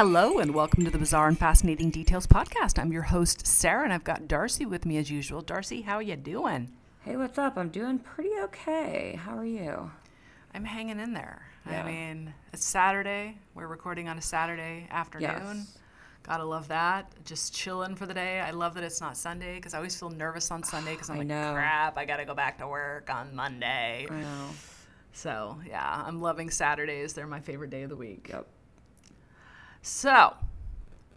Hello and welcome to the Bizarre and Fascinating Details podcast. I'm your host Sarah and I've got Darcy with me as usual. Darcy, how are you doing? Hey, what's up? I'm doing pretty okay. How are you? I'm hanging in there. Yeah. I mean, it's Saturday. We're recording on a Saturday afternoon. Yes. Gotta love that. Just chilling for the day. I love that it's not Sunday because I always feel nervous on Sunday because I'm I like, know. crap, I gotta go back to work on Monday. I know. So, yeah, I'm loving Saturdays. They're my favorite day of the week. Yep. So,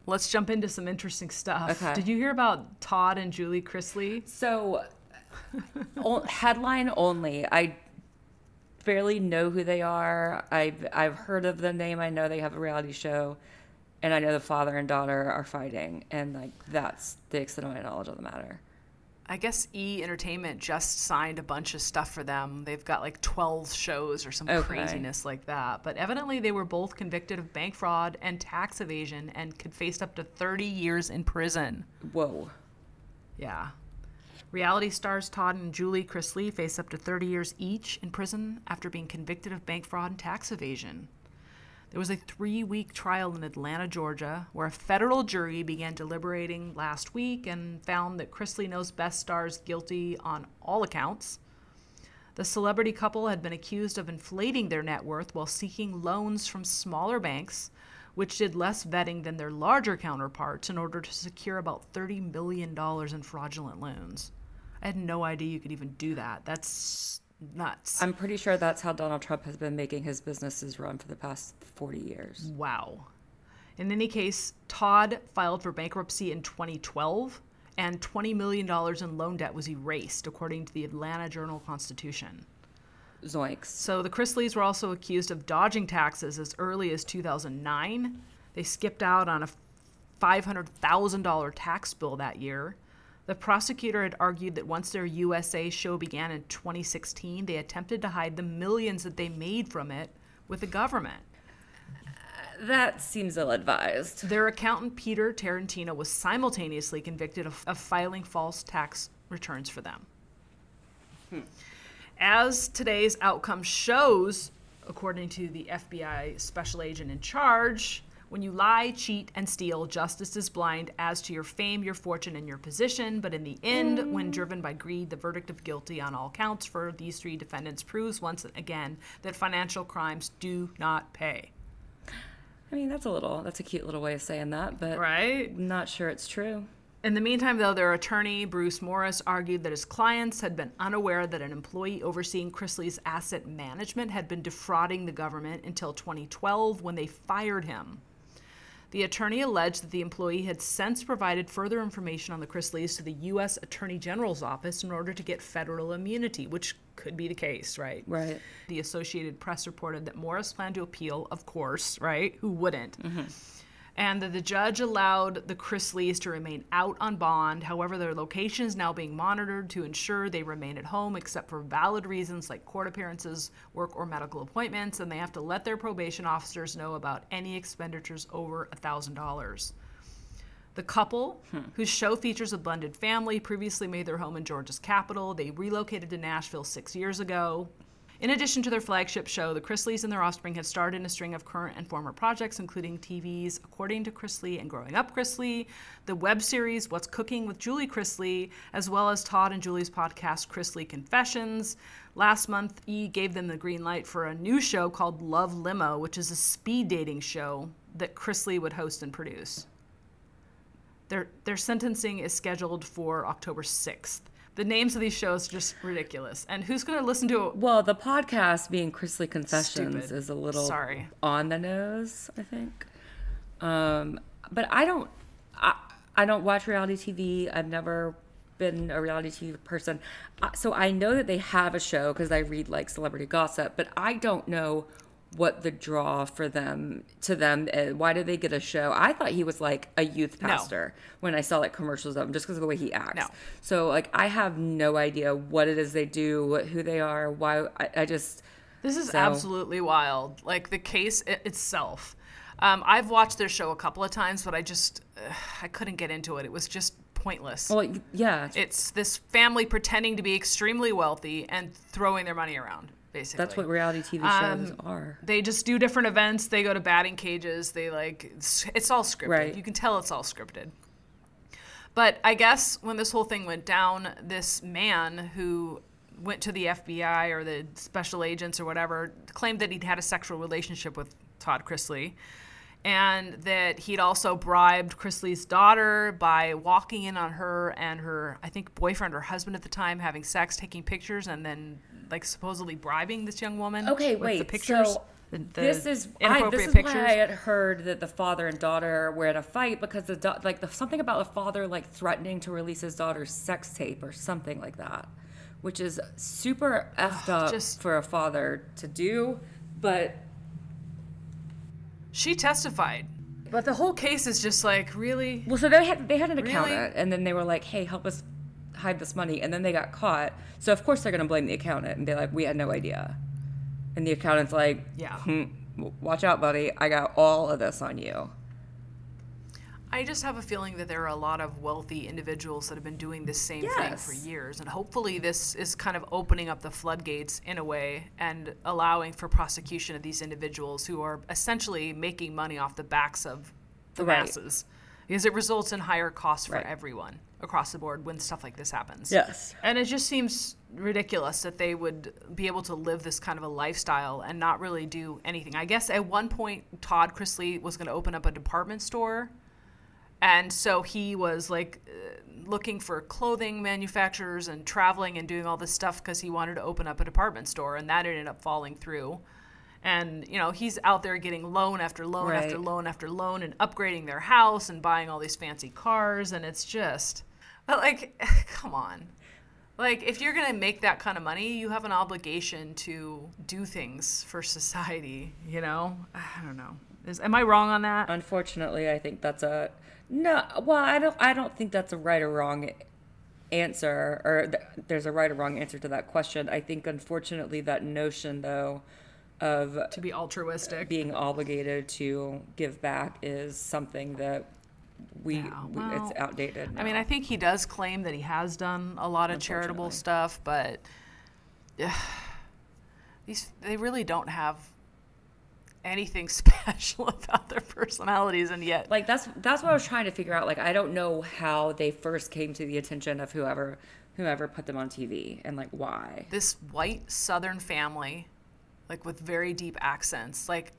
let's jump into some interesting stuff. Okay. Did you hear about Todd and Julie Chrisley? So, headline only. I barely know who they are. I've I've heard of the name. I know they have a reality show, and I know the father and daughter are fighting, and like that's the extent of my knowledge of the matter. I guess E Entertainment just signed a bunch of stuff for them. They've got like 12 shows or some Okay. craziness like that. But evidently, they were both convicted of bank fraud and tax evasion and could face up to 30 years in prison. Whoa. Yeah. Reality stars Todd and Julie Chrisley face up to 30 years each in prison after being convicted of bank fraud and tax evasion. There was a three week trial in Atlanta, Georgia, where a federal jury began deliberating last week and found that Chrisley knows best stars guilty on all accounts. The celebrity couple had been accused of inflating their net worth while seeking loans from smaller banks, which did less vetting than their larger counterparts in order to secure about $30 million in fraudulent loans. I had no idea you could even do that. That's nuts. I'm pretty sure that's how Donald Trump has been making his businesses run for the past 40 years. Wow. In any case, Todd filed for bankruptcy in 2012, and $20 million in loan debt was erased, according to the Atlanta Journal Constitution. Zoinks. So the Chrisleys were also accused of dodging taxes as early as 2009. They skipped out on a $500,000 tax bill that year. The prosecutor had argued that once their USA show began in 2016, they attempted to hide the millions that they made from it with the government. That seems ill advised. Their accountant, Peter Tarantino, was simultaneously convicted of, of filing false tax returns for them. Hmm. As today's outcome shows, according to the FBI special agent in charge, when you lie, cheat, and steal, justice is blind as to your fame, your fortune, and your position. But in the end, when driven by greed, the verdict of guilty on all counts for these three defendants proves once again that financial crimes do not pay. I mean, that's a little, that's a cute little way of saying that, but Right? not sure it's true. In the meantime, though, their attorney, Bruce Morris, argued that his clients had been unaware that an employee overseeing Chrisley's asset management had been defrauding the government until 2012 when they fired him. The attorney alleged that the employee had since provided further information on the Chrisleys to the U.S. Attorney General's office in order to get federal immunity, which could be the case, right? Right. The Associated Press reported that Morris planned to appeal, of course, right? Who wouldn't? Mm-hmm. And that the judge allowed the Chrisleys to remain out on bond. However, their location is now being monitored to ensure they remain at home except for valid reasons like court appearances, work, or medical appointments. And they have to let their probation officers know about any expenditures over $1,000. The couple, hmm. whose show features a blended family, previously made their home in Georgia's capital. They relocated to Nashville six years ago. In addition to their flagship show, the Chrisleys and their offspring have starred in a string of current and former projects, including TV's According to Chrisley and Growing Up Chrisley, the web series What's Cooking with Julie Chrisley, as well as Todd and Julie's podcast Chrisley Confessions. Last month, E gave them the green light for a new show called Love Limo, which is a speed dating show that Chrisley would host and produce. Their their sentencing is scheduled for October 6th. The names of these shows are just ridiculous. And who's going to listen to it? Well, the podcast being Chrisley Confessions Stupid. is a little Sorry. on the nose, I think. Um, but I don't, I, I don't watch reality TV. I've never been a reality TV person, so I know that they have a show because I read like celebrity gossip. But I don't know what the draw for them to them. Uh, why did they get a show? I thought he was like a youth No. pastor when I saw like commercials of him, just because of the way he acts. No. So like I have no idea what it is they do, what, who they are, why. I, I just This is So- absolutely wild. Like the case i- itself. Um, I've watched their show a couple of times, but I just uh, I couldn't get into it. It was just pointless. well, yeah, it's this family pretending to be extremely wealthy and throwing their money around. Basically. That's what reality TV shows Um, are. they just do different events. They go to batting cages. They like it's, it's all scripted. Right. You can tell it's all scripted. But I guess when this whole thing went down, this man who went to the FBI or the special agents or whatever claimed that he'd had a sexual relationship with Todd Chrisley and that he'd also bribed Chrisley's daughter by walking in on her and her, I think, boyfriend or husband at the time having sex, taking pictures, and then like supposedly bribing this young woman. Okay, with wait. The pictures. So the- the this is I, this is pictures. why I had heard that the father and daughter were in a fight because the da- like the, something about the father like threatening to release his daughter's sex tape or something like that, which is super effed up just- for a father to do. But She testified. But the whole case is just like, really? well, so they had they had an Really? accountant, and then they were like, "Hey, help us hide this money," and then they got caught. So of course they're gonna blame the accountant and be like, "We had no idea," and the accountant's like, Yeah. "Hmm, watch out, buddy. I got all of this on you." I just have a feeling that there are a lot of wealthy individuals that have been doing this same thing for years. And hopefully, this is kind of opening up the floodgates in a way and allowing for prosecution of these individuals who are essentially making money off the backs of the Right. masses. Because it results in higher costs for Right. everyone across the board when stuff like this happens. Yes. And it just seems ridiculous that they would be able to live this kind of a lifestyle and not really do anything. I guess at one point, Todd Chrisley was going to open up a department store. And so he was like uh, looking for clothing manufacturers and traveling and doing all this stuff because he wanted to open up a department store. And that ended up falling through. And, you know, he's out there getting loan after loan after loan after loan and upgrading their house and buying all these fancy cars. And it's just, but like, come on. Like, if you're going to make that kind of money, you have an obligation to do things for society, you know? I don't know. Is, am I wrong on that? Unfortunately, I think that's a no. Well, I don't. I don't think that's a right or wrong answer, or th- there's a right or wrong answer to that question. I think, unfortunately, that notion though of to be altruistic. being obligated to give back is something that we, Yeah, we it's well, outdated. I mean. I think he does claim that he has done a lot of charitable stuff, but these they really don't have anything special about their personalities, and yet like that's that's what I was trying to figure out. Like I don't know how they first came to the attention of whoever whoever put them on TV and like why. this white Southern family, like with very deep accents, like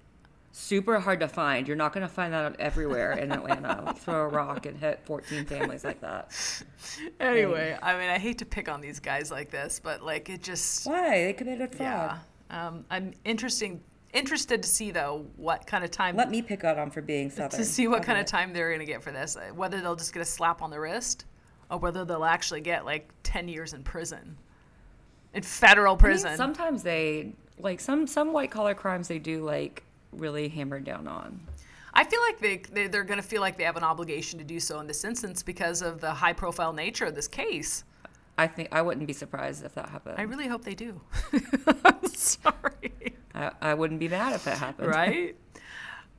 super hard to find. You're not going to find that everywhere in Atlanta. Like, throw a rock and hit 14 families like that. anyway. I mean, I hate to pick on these guys like this, but like it just Why? They committed yeah. fraud. Um, I'm interesting interested to see though what kind of time Let me pick on for being Southern. to see what kind of time they're going to get for this. uh, Whether they'll just get a slap on the wrist, or whether they'll actually get like ten years in prison, in federal I mean, prison. sometimes they, like, some, some white collar crimes they do, like, really hammered down on. I feel like they, they they're going to feel like they have an obligation to do so in this instance because of the high profile nature of this case. I think I wouldn't be surprised if that happened. I really hope they do. I'm sorry. I, I wouldn't be mad if it happened. right?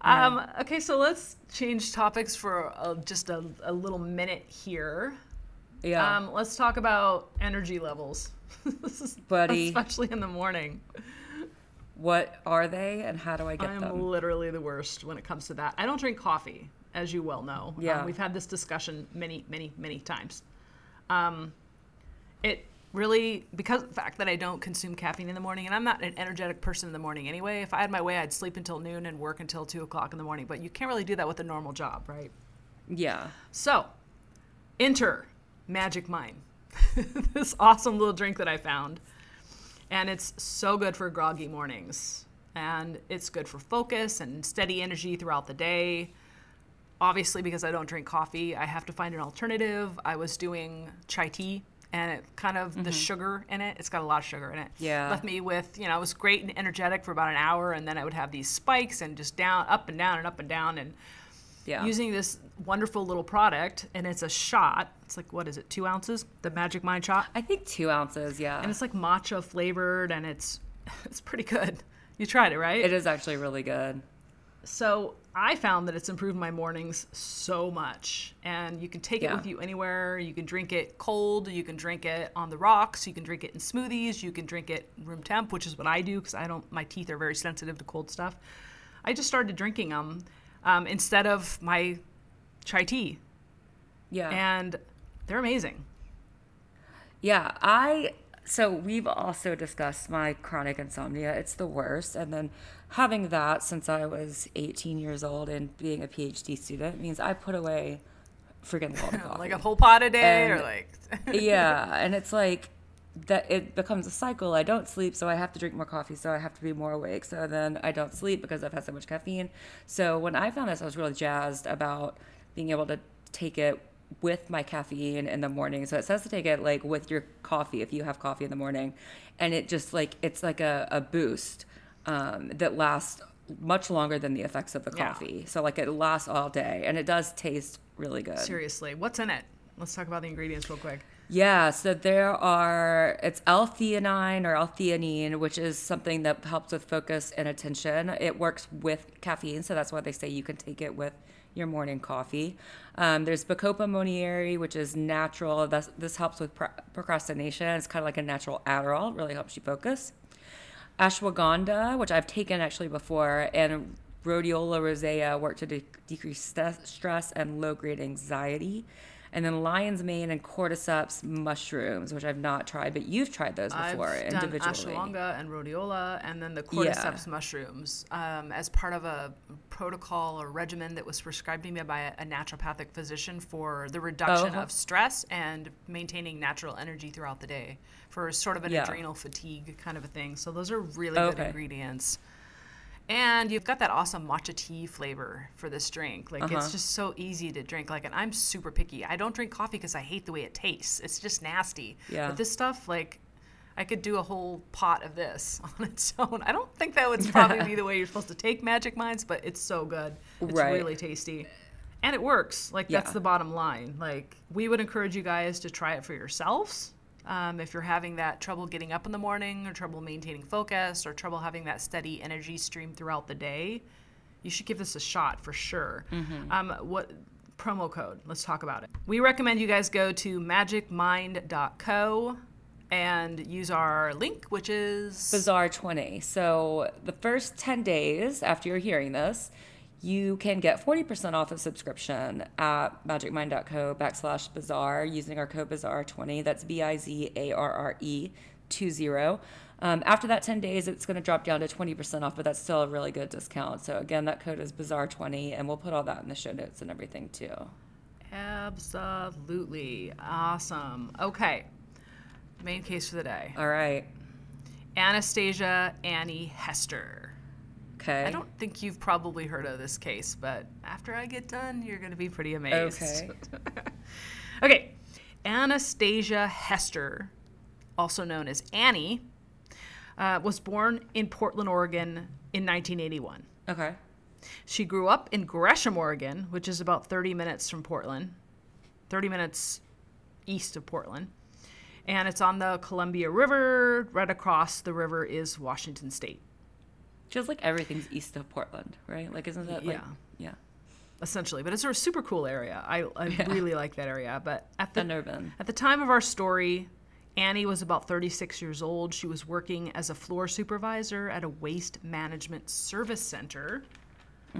Um, okay, so let's change topics for uh just a, a little minute here. Yeah. Um, let's talk about energy levels, Buddy. especially in the morning. What are they and how do I get them? I'm literally the worst when it comes to that. I don't drink coffee, as you well know. Um, Yeah. we've had this discussion many, many, many times. Um, it really, because of the fact that I don't consume caffeine in the morning, and I'm not an energetic person in the morning anyway. If I had my way, I'd sleep until noon and work until two o'clock in the morning. But you can't really do that with a normal job, right? Yeah. So, enter Magic Mind, this awesome little drink that I found. And it's so good for groggy mornings. And it's good for focus and steady energy throughout the day. Obviously, because I don't drink coffee, I have to find an alternative. I was doing chai tea, and it kind of the mm-hmm. sugar in it, it's got a lot of sugar in it. Yeah. Left me with, you know, I was great and energetic for about an hour, and then I would have these spikes and just down, up and down and up and down. And Yeah. using this wonderful little product, and it's a shot. It's like what is it, two ounces? The Magic Mind shot, I think two ounces. Yeah. and it's like matcha flavored, and it's it's pretty good. You tried it, right? it is actually really good. so I found that it's improved my mornings so much. And you can take it with you anywhere. You can drink it cold. You can drink it on the rocks. You can drink it in smoothies. You can drink it room temp, which is what I do because I don't. My teeth are very sensitive to cold stuff. I just started drinking them um, instead of my chai tea, Yeah. and they're amazing. Yeah, I so we've also discussed my chronic insomnia. It's the worst. And then having that since I was 18 years old and being a PhD student means I put away freaking lot of coffee. Like a whole pot a day, or like yeah, and it's like that it becomes a cycle. I don't sleep, so I have to drink more coffee, so I have to be more awake. So then I don't sleep because I've had so much caffeine. So when I found this, I was really jazzed about being able to take it with my caffeine in the morning. So it says to take it like with your coffee if you have coffee in the morning, and it just like it's like a, a boost um, that lasts much longer than the effects of the Yeah. coffee. So like it lasts all day, and it does taste really good. seriously, what's in it? Let's talk about the ingredients real quick. Yeah, so there are it's L-theanine or L-theanine, which is something that helps with focus and attention. It works with caffeine, so that's why they say you can take it with your morning coffee. Um, there's Bacopa monnieri, which is natural. This, this helps with pro- procrastination. It's kind of like a natural Adderall. It really helps you focus. Ashwagandha, which I've taken actually before, and Rhodiola rosea work to de- decrease st- stress and low grade anxiety. And then lion's mane and cordyceps mushrooms, which I've not tried, but you've tried those before I've done individually. ashwagandha and rhodiola, and then the Yeah. cordyceps mushrooms um, as part of a protocol or regimen that was prescribed to me by a, a naturopathic physician for the reduction Oh. of stress and maintaining natural energy throughout the day for sort of an Yeah. adrenal fatigue kind of a thing. So those are really good ingredients. And you've got that awesome matcha tea flavor for this drink. Like Uh-huh. it's just so easy to drink. Like, and I'm super picky. I don't drink coffee because I hate the way it tastes. It's just nasty. Yeah. But this stuff, like, I could do a whole pot of this on its own. I don't think that would probably be the way you're supposed to take Magic Minds, but it's so good. It's Right. really tasty. And it works. Like, that's the bottom line. Like, we would encourage you guys to try it for yourselves. Um, if you're having that trouble getting up in the morning or trouble maintaining focus or trouble having that steady energy stream throughout the day, you should give this a shot for sure. Um, what promo code? Let's talk about it. We recommend you guys go to magicmind.co and use our link, which is Bizarre 20. So the first 10 days after you're hearing this, you can get 40% off a subscription at magicmind.co backslash bizarre using our code bizarre20. That's B I Z A R R E 20. Um, after that 10 days, it's going to drop down to 20% off, but that's still a really good discount. So again, that code is bizarre20, and we'll put all that in the show notes and everything too. absolutely awesome. Okay, main case for the day All right. Anastasia Annie Hester. Okay. I don't think you've probably heard of this case, but after I get done, you're going to be pretty amazed. Okay. okay. Anastasia Hester, also known as Annie, uh, was born in Portland, Oregon in 1981. Okay. She grew up in Gresham, Oregon, which is about 30 minutes from Portland, 30 minutes east of Portland. And it's on the Columbia River. Right across the river is Washington State. Feels like everything's east of Portland, right? Like, isn't that like, Yeah. yeah. essentially. But it's a super cool area. I, I really like that area. But at the been. at the time of our story, Annie was about 36 years old. She was working as a floor supervisor at a waste management service center.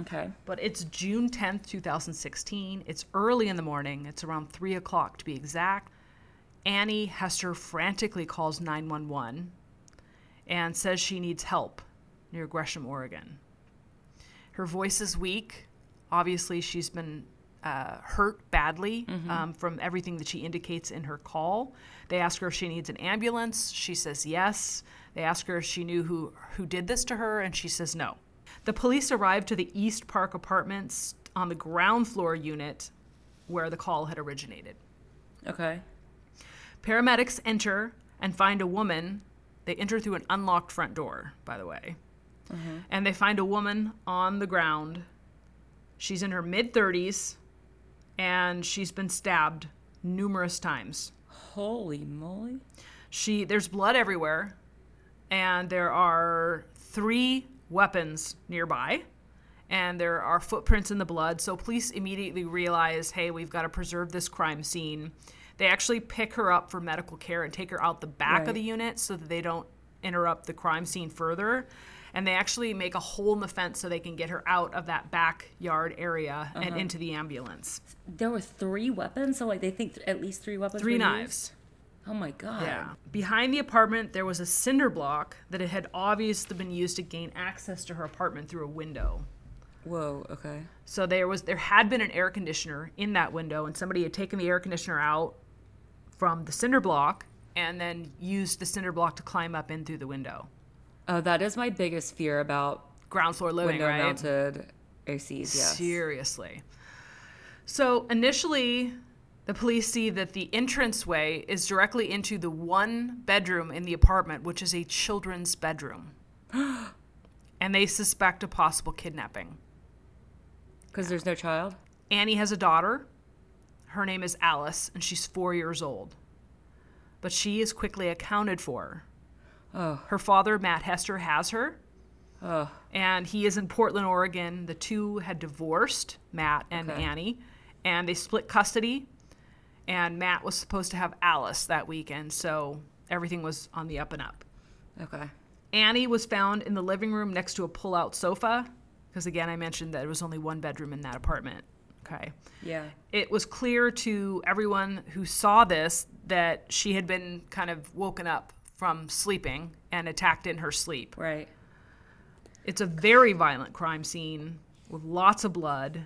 Okay. But it's June 10th, 2016. It's early in the morning. It's around 3 o'clock to be exact. Annie Hester frantically calls 911 and says she needs help near Gresham, Oregon. Her voice is weak. Obviously, she's been uh, hurt badly um, from everything that she indicates in her call. They ask her if she needs an ambulance. She says yes. They ask her if she knew who, who did this to her, and she says no. The police arrived to the East Park apartments on the ground floor unit where the call had originated. Okay. Paramedics enter and find a woman. They enter through an unlocked front door, by the way. Mm-hmm. And they find a woman on the ground. She's in her mid 30s and she's been stabbed numerous times. Holy moly. She there's blood everywhere and there are three weapons nearby and there are footprints in the blood. So police immediately realize, hey, we've got to preserve this crime scene. They actually pick her up for medical care and take her out the back Right. of the unit so that they don't interrupt the crime scene further. And they actually make a hole in the fence so they can get her out of that backyard area Uh-huh. and into the ambulance. There were three weapons, so like they think th- at least three weapons. Three were used? knives. Oh my god. Yeah. Behind the apartment, there was a cinder block that it had obviously been used to gain access to her apartment through a window. Whoa. Okay. So there was there had been an air conditioner in that window, and somebody had taken the air conditioner out from the cinder block and then used the cinder block to climb up in through the window. Oh, that is my biggest fear about Ground floor living, window right? mounted ACs. Yes. Seriously. So initially, the police see that the entranceway is directly into the one bedroom in the apartment, which is a children's bedroom. and they suspect a possible kidnapping. Because there's no child. Annie has a daughter. Her name is Alice, and she's four years old. But she is quickly accounted for. Oh. Her father, Matt Hester, has her, Oh. and he is in Portland, Oregon. The two had divorced, Matt and Okay. Annie, and they split custody. And Matt was supposed to have Alice that weekend, so everything was on the up and up. Okay. Annie was found in the living room next to a pull-out sofa, because again, I mentioned that it was only one bedroom in that apartment. Okay. Yeah. It was clear to everyone who saw this that she had been kind of woken up from sleeping and attacked in her sleep. Right. It's a very violent crime scene with lots of blood,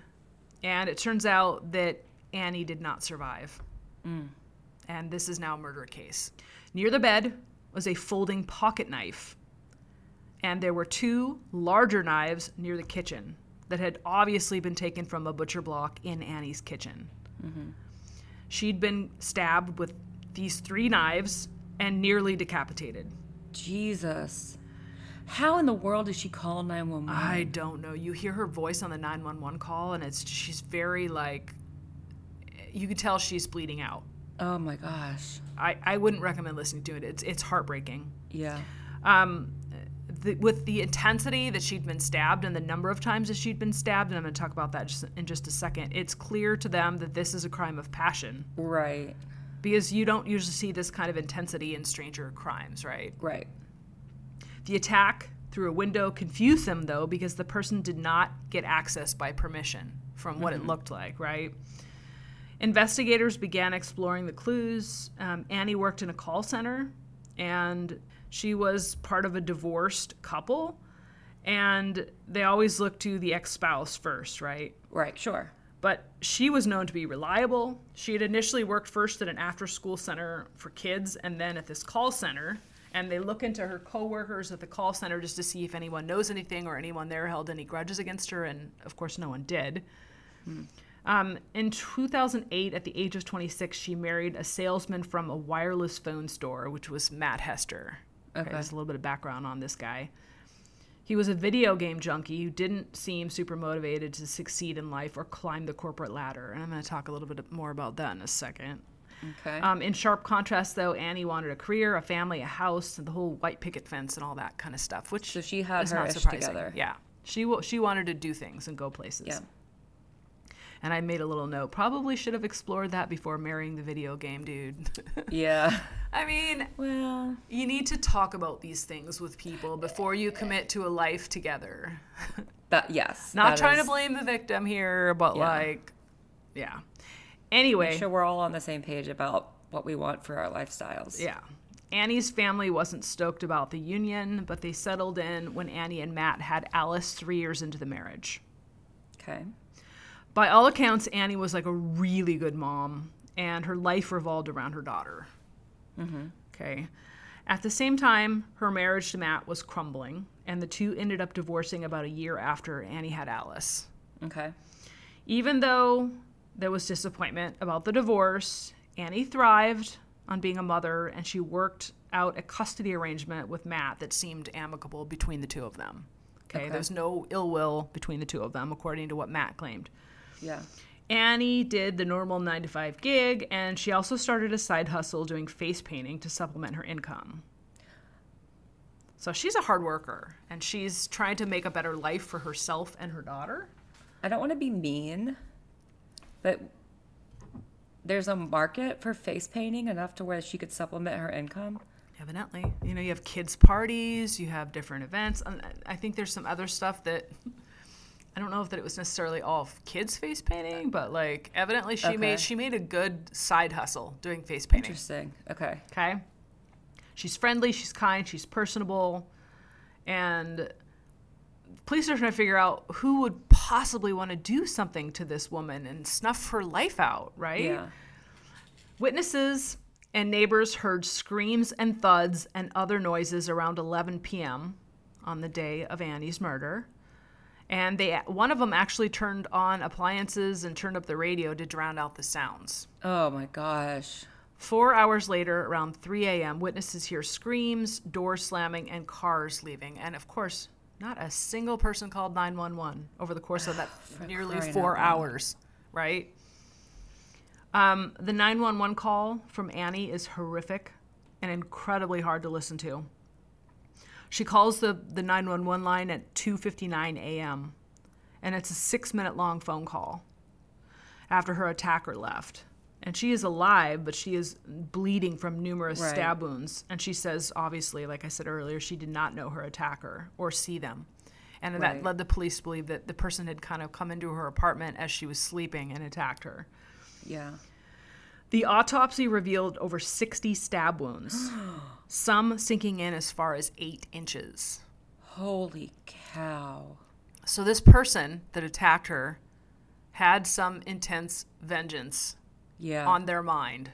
and it turns out that Annie did not survive. Mm. And this is now a murder case. Near the bed was a folding pocket knife, and there were two larger knives near the kitchen that had obviously been taken from a butcher block in Annie's kitchen. Mm-hmm. She'd been stabbed with these three knives and nearly decapitated. Jesus. How in the world did she call 911? I don't know. You hear her voice on the 911 call, and it's she's very like, you could tell she's bleeding out. Oh my gosh. I, I wouldn't recommend listening to it. It's it's heartbreaking. Yeah. Um, the, with the intensity that she'd been stabbed and the number of times that she'd been stabbed, and I'm going to talk about that just in just a second. It's clear to them that this is a crime of passion Right. Because you don't usually see this kind of intensity in stranger crimes, right? Right. The attack through a window confused them, though, because the person did not get access by permission from what it looked like, right? Investigators began exploring the clues. Um, Annie worked in a call center, and she was part of a divorced couple. And they always look to the ex spouse first, right? Right. Sure. But she was known to be reliable. She had initially worked first at an after school center for kids and then at this call center. And they look into her coworkers at the call center just to see if anyone knows anything or anyone there held any grudges against her. And of course, no one did. Um, in 2008, at the age of 26, she married a salesman from a wireless phone store, which was Matt Hester. Okay. There's a little bit of background on this guy. He was a video game junkie who didn't seem super motivated to succeed in life or climb the corporate ladder. And I'm going to talk a little bit more about that in a second. Okay. Um, in sharp contrast, though, Annie wanted a career, a family, a house, and the whole white picket fence and all that kind of stuff, which So she had is her not surprising. together. Yeah, she wa- she wanted to do things and go places. yeah. And I made a little note. Probably should have explored that before marrying the video game dude. Yeah. I mean, Well. you need to talk about these things with people before you commit to a life together. That yes. Not that trying is- to blame the victim here, but Yeah. like, yeah. Anyway, Make sure we're all on the same page about what we want for our lifestyles. yeah. Annie's family wasn't stoked about the union, but they settled in when Annie and Matt had Alice three years into the marriage. Okay. By all accounts, Annie was like a really good mom, and her life revolved around her daughter. Mm-hmm. Okay. At the same time, her marriage to Matt was crumbling, and the two ended up divorcing about a year after Annie had Alice. Okay. Even though there was disappointment about the divorce, Annie thrived on being a mother and she worked out a custody arrangement with Matt that seemed amicable between the two of them. Okay, Okay. there's no ill will between the two of them, according to what Matt claimed. Yeah. Annie did the normal 9 to 5 gig and she also started a side hustle doing face painting to supplement her income. So she's a hard worker and she's trying to make a better life for herself and her daughter. I don't want to be mean, but there's a market for face painting enough to where she could supplement her income. Evidently, you know, you have kids' parties, you have different events. And I think there's some other stuff that I don't know if that it was necessarily all kids face painting, but like evidently she Okay. made she made a good side hustle doing face painting. Interesting. Okay. Okay. She's friendly, she's kind, she's personable, and police are trying to figure out who would possibly want to do something to this woman and snuff her life out, right? Yeah. Witnesses and neighbors heard screams and thuds and other noises around 11 p.m. on the day of Annie's murder. And they one of them actually turned on appliances and turned up the radio to drown out the sounds. Oh my gosh. Four hours later, around 3 a.m., witnesses hear screams, doors slamming, and cars leaving. And of course, not a single person called 911 over the course of that nearly four hours, right? Um, the 911 call from Annie is horrific and incredibly hard to listen to. She calls the, the 911 line at 2:59 a.m. and it's a 6-minute long phone call after her attacker left. And she is alive, but she is bleeding from numerous Right. stab wounds. And she says, obviously, like I said earlier, she did not know her attacker or see them. And that led the police to believe that the person had kind of come into her apartment as she was sleeping and attacked her. Yeah. The autopsy revealed over 60 stab wounds, some sinking in as far as eight inches. Holy cow. So, this person that attacked her had some intense vengeance Yeah. on their mind,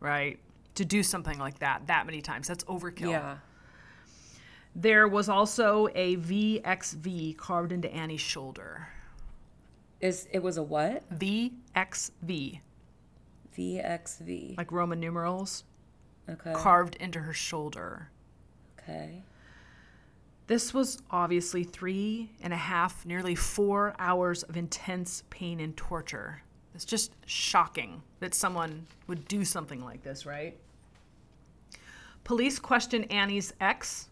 right? To do something like that that many times. That's overkill. Yeah. There was also a VXV carved into Annie's shoulder. Is it was a what? VXV, VXV. like Roman numerals, Okay. carved into her shoulder. okay. This was obviously three and a half, nearly four hours of intense pain and torture. It's just shocking that someone would do something like this, right? Police question Annie's ex,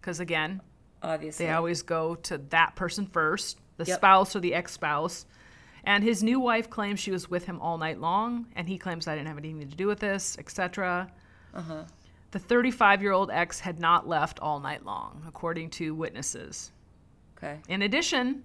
because again, Obviously. they always go to that person first the Yep. spouse or the ex spouse. And his new wife claims she was with him all night long, and he claims I didn't have anything to do with this, etc. Uh-huh. The 35 year old ex had not left all night long, according to witnesses. Okay. In addition,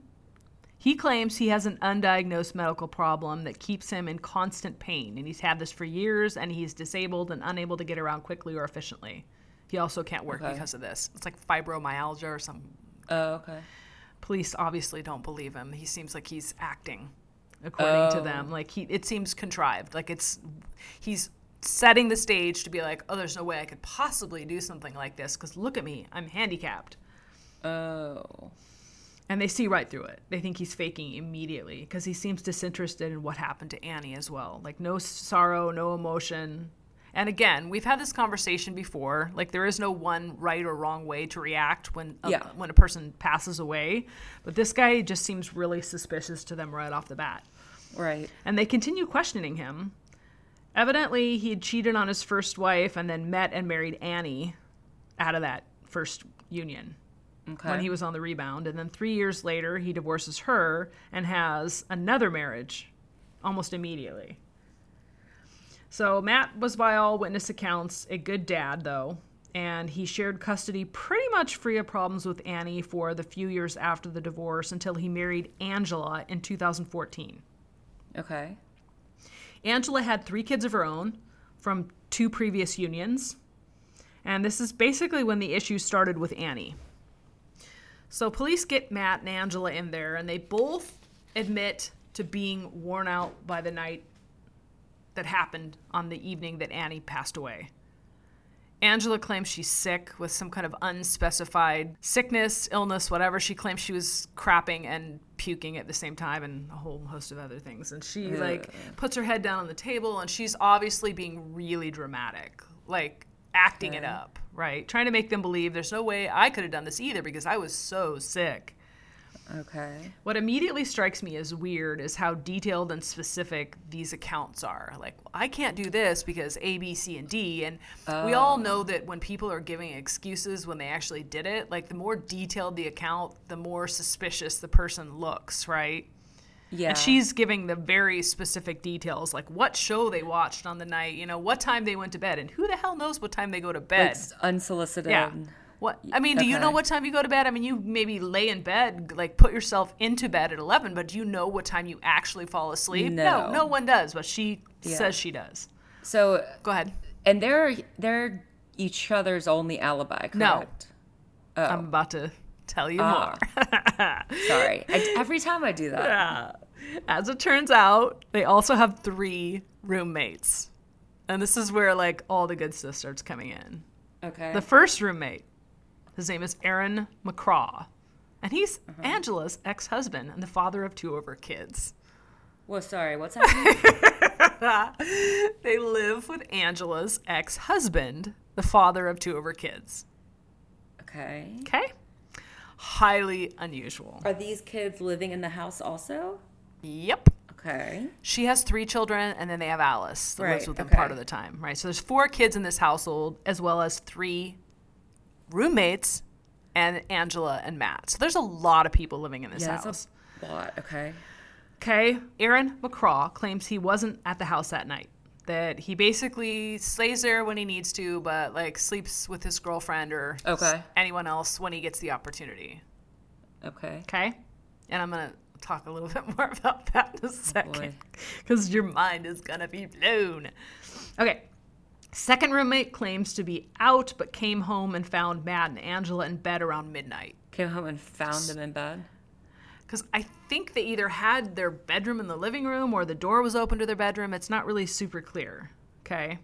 he claims he has an undiagnosed medical problem that keeps him in constant pain, and he's had this for years, and he's disabled and unable to get around quickly or efficiently. He also can't work Okay. because of this. It's like fibromyalgia or some. Oh, okay. Police obviously don't believe him. He seems like he's acting, according to Oh. them. Like he, it seems contrived. Like it's, he's setting the stage to be like, oh, there's no way I could possibly do something like this because look at me, I'm handicapped. Oh. And they see right through it. They think he's faking immediately because he seems disinterested in what happened to Annie as well. Like, no sorrow, no emotion. And again, we've had this conversation before. Like, there is no one right or wrong way to react when a, Yeah. when a person passes away. But this guy just seems really suspicious to them right off the bat. Right. And they continue questioning him. Evidently, he had cheated on his first wife and then met and married Annie out of that first union Okay. when he was on the rebound. And then three years later, he divorces her and has another marriage almost immediately. So Matt was, by all witness accounts, a good dad, though. And he shared custody pretty much free of problems with Annie for the few years after the divorce until he married Angela in 2014. okay. Angela had three kids of her own from two previous unions. And this is basically when the issue started with Annie. So police get Matt and Angela in there, and they both admit to being worn out by the night that happened on the evening that Annie passed away. Angela claims she's sick with some kind of unspecified sickness, illness, whatever. She claims she was crapping and puking at the same time and a whole host of other things. And she like puts her head down on the table and she's obviously being really dramatic, like acting it up, right? Trying to make them believe there's no way I could have done this either because I was so sick. Okay. What immediately strikes me as weird is how detailed and specific these accounts are. Like, I can't do this because A, B, C, and D. And we oh. all know that when people are giving excuses when they actually did it, like the more detailed the account, the more suspicious the person looks, right? Yeah. And she's giving the very specific details, like what show they watched on the night, you know, what time they went to bed, and who the hell knows what time they go to bed. it's unsolicited. Yeah. What I mean, do you know what time you go to bed? I mean, you maybe lay in bed, like put yourself into bed at eleven, but do you know what time you actually fall asleep? No. no, one does, but she Yeah. says she does. So, Go ahead. and they're they're each other's only alibi, No. correct? I'm about to tell you Ah. more. Sorry. I, every time I do that. Yeah. As it turns out, they also have three roommates. And this is where like all the good stuff starts coming in. Okay. The first roommate, his name is Aaron McCraw. And he's uh-huh. Angela's ex husband and the father of two of her kids. well, sorry. What's happening? They live with Angela's ex husband, the father of two of her kids. okay. Okay? Highly unusual. Are these kids living in the house also? Yep. Okay. She has three children, and then they have Alice that lives with them okay. part of the time, right? So there's four kids in this household, as well as three roommates and Angela and Matt. So there's a lot of people living in this Yeah, house. a lot. Okay. Okay, Aaron McCraw claims he wasn't at the house that night. That he basically stays there when he needs to, but like sleeps with his girlfriend or Okay. anyone else when he gets the opportunity. Okay. Okay, and I'm gonna talk a little bit more about that in a second because your mind is gonna be blown. Okay. Second roommate claims to be out, but came home and found Matt and Angela in bed around midnight. Came home and found them in bed. because I think they either had their bedroom in the living room or the door was open to their bedroom. It's not really super clear. Okay.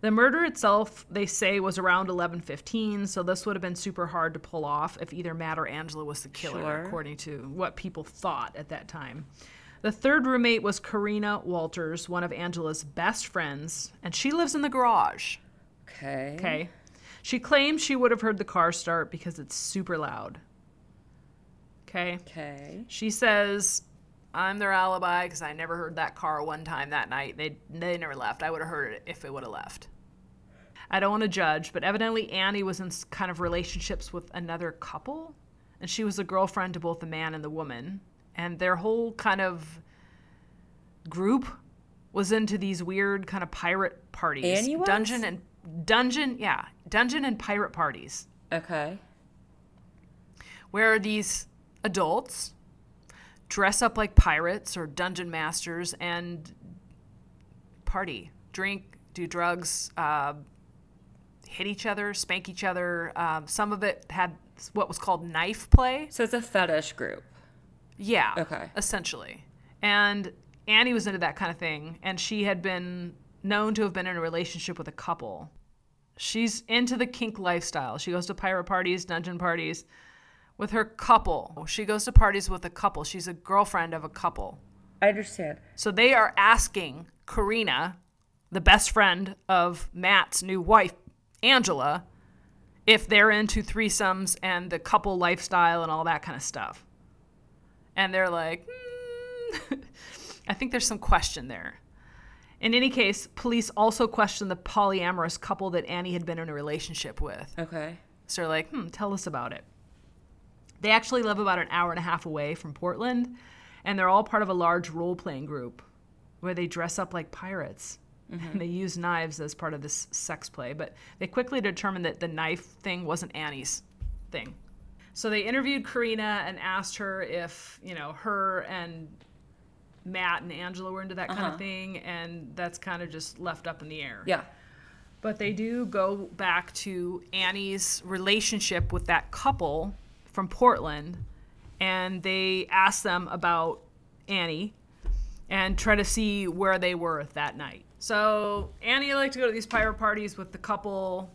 The murder itself, they say, was around 11:15, so this would have been super hard to pull off if either Matt or Angela was the killer, Sure. according to what people thought at that time. The third roommate was Karina Walters, one of Angela's best friends, and she lives in the garage. Okay. Okay. She claims she would have heard the car start because it's super loud. Okay. Okay. She says, I'm their alibi because I never heard that car one time that night. They, they never left. I would have heard it if it would have left. I don't want to judge, but evidently Annie was in kind of relationships with another couple, and she was a girlfriend to both the man and the woman. And their whole kind of group was into these weird kind of pirate parties. Annie? Dungeon and dungeon, yeah, dungeon and pirate parties Okay. where these adults dress up like pirates or dungeon masters and party, drink, do drugs, uh, hit each other, spank each other. Um, some of it had what was called knife play. So it's a fetish group. Yeah. Okay. Essentially. And Annie was into that kind of thing, and she had been known to have been in a relationship with a couple. She's into the kink lifestyle. She goes to pirate parties, dungeon parties with her couple. She goes to parties with a couple. She's a girlfriend of a couple. I understand. So they are asking Karina, the best friend of Matt's new wife, Angela, if they're into threesomes and the couple lifestyle and all that kind of stuff. And they're like, "Hmm." I think there's some question there. In any case, police also questioned the polyamorous couple that Annie had been in a relationship with. Okay. So they're like, hmm, tell us about it. They actually live about an hour and a half away from Portland, and they're all part of a large role playing group where they dress up like pirates. And they use knives as part of this sex play, but they quickly determined that the knife thing wasn't Annie's thing. So they interviewed Karina and asked her if, you know, her and Matt and Angela were into that kind Uh-huh. of thing, and that's kind of just left up in the air. Yeah. But they do go back to Annie's relationship with that couple from Portland, and they ask them about Annie and try to see where they were that night. So Annie liked to go to these pirate parties with the couple.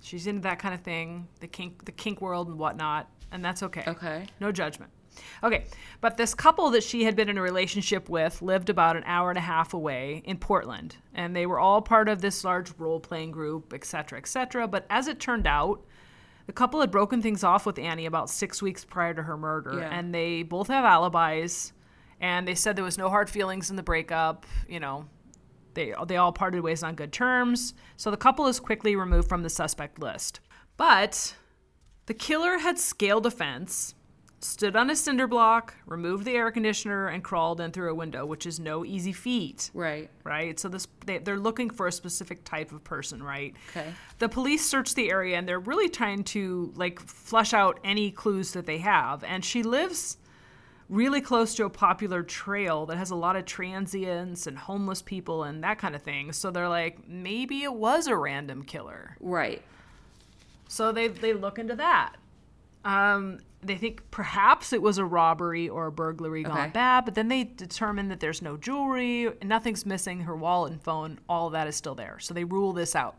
She's into that kind of thing, the kink, the kink world and whatnot, and that's okay. Okay. No judgment. Okay, but this couple that she had been in a relationship with lived about an hour and a half away in Portland, and they were all part of this large role playing group, et cetera, et cetera. But as it turned out, The couple had broken things off with Annie about six weeks prior to her murder, Yeah. and they both have alibis. And they said there was no hard feelings in the breakup. You know, they they all parted ways on good terms. So the couple is quickly removed from the suspect list. But the killer had scaled a fence, stood on a cinder block, removed the air conditioner, and crawled in through a window, which is no easy feat Right. right? So this they, they're looking for a specific type of person, right? Okay. The police search the area and they're really trying to like flush out any clues that they have. And she lives really close to a popular trail that has a lot of transients and homeless people and that kind of thing. So they're like, maybe it was a random killer. Right. So they they look into that. Um, they think perhaps it was a robbery or a burglary gone Okay. bad, but then they determine that there's no jewelry, nothing's missing, her wallet and phone, all that is still there. So they rule this out.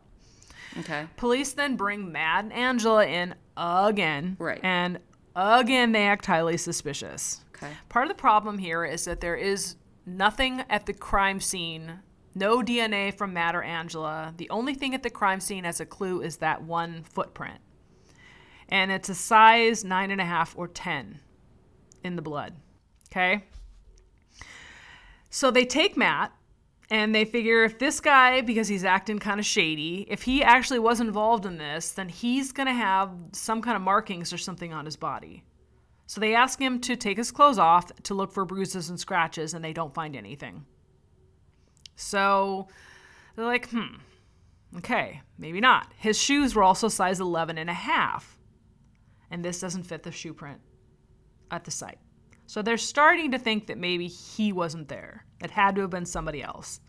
Okay. Police then bring Matt and Angela in again, Right. And again, they act highly suspicious. Okay. Part of the problem here is that there is nothing at the crime scene, no DNA from Matt or Angela. The only thing at the crime scene as a clue is that one footprint. And it's a size nine and a half or 10 in the blood. Okay. So they take Matt and they figure if this guy, because he's acting kind of shady, if he actually was involved in this, then he's going to have some kind of markings or something on his body. So they ask him to take his clothes off to look for bruises and scratches, and they don't find anything. So they're like, hmm, okay, maybe not. His shoes were also size 11 and a half, and this doesn't fit the shoe print at the site. So they're starting to think that maybe he wasn't there. It had to have been somebody else.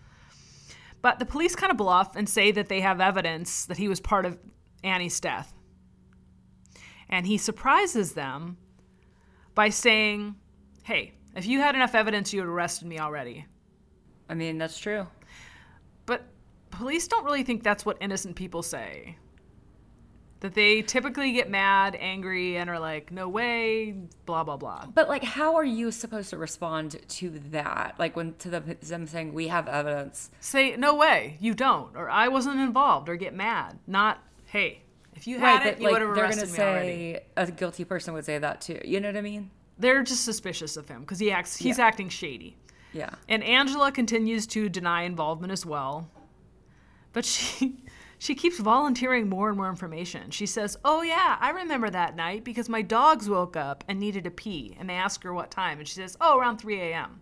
But the police kind of bluff and say that they have evidence that he was part of Annie's death. And he surprises them by saying, Hey, if you had enough evidence, you would have arrested me already. I mean, that's true. But police don't really think that's what innocent people say. That they typically get mad, angry, and are like, no way, blah, blah, blah. But like, how are you supposed to respond to that? Like when to the, them saying we have evidence. Say, no way, you don't, or I wasn't involved, or get mad. Not, hey, if you had it, but you like would have they're arrested gonna me say already. a guilty person would say that too. You know what I mean? They're just suspicious of him because he acts, he's Yeah. acting shady. Yeah. And Angela continues to deny involvement as well. But she she keeps volunteering more and more information. She says, "Oh yeah, I remember that night because my dogs woke up and needed to pee, and they asked her what time, and she says, "Oh, around 3 a.m."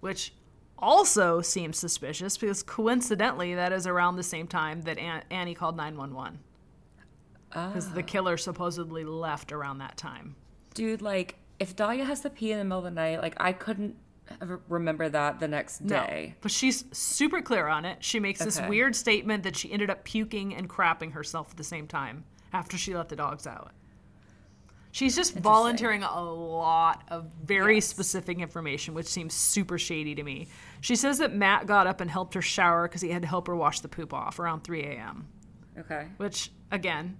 Which also seems suspicious because coincidentally, that is around the same time that An- Annie called 911 because the ah. killer supposedly left around that time. Dude, like if Dahlia has to pee in the middle of the night, like I couldn't remember that the next day. No, but she's super clear on it. She makes this weird statement that she ended up puking and crapping herself at the same time after she let the dogs out. She's just volunteering a lot of very Yes. specific information, which seems super shady to me. She says that Matt got up and helped her shower because he had to help her wash the poop off around 3 a.m. Okay. Which, again,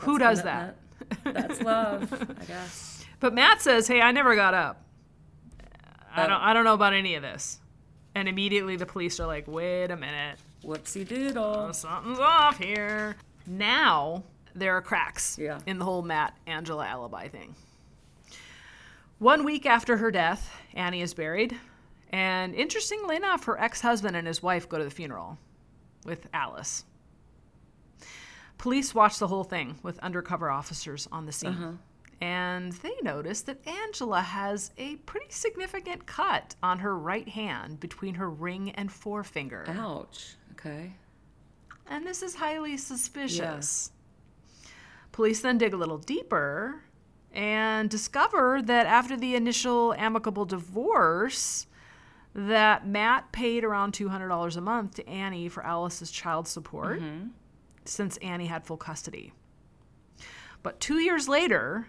who does that? That's love, I guess. But Matt says, "Hey, I never got up. I Oh. don't. I don't know about any of this." And immediately the police are like, "Wait a minute, Whoopsie doodle. Oh, something's off here." Now there are cracks Yeah. in the whole Matt Angela alibi thing. One week after her death, Annie is buried, and interestingly enough, her ex-husband and his wife go to the funeral with Alice. Police watch the whole thing with undercover officers on the scene. Uh-huh. And they notice that Angela has a pretty significant cut on her right hand between her ring and forefinger. Ouch. Okay. And this is highly suspicious. Police then dig a little deeper and discover that after the initial amicable divorce, that Matt paid around $200 a month to Annie for Alice's child support mm-hmm. Since Annie had full custody. But two years later,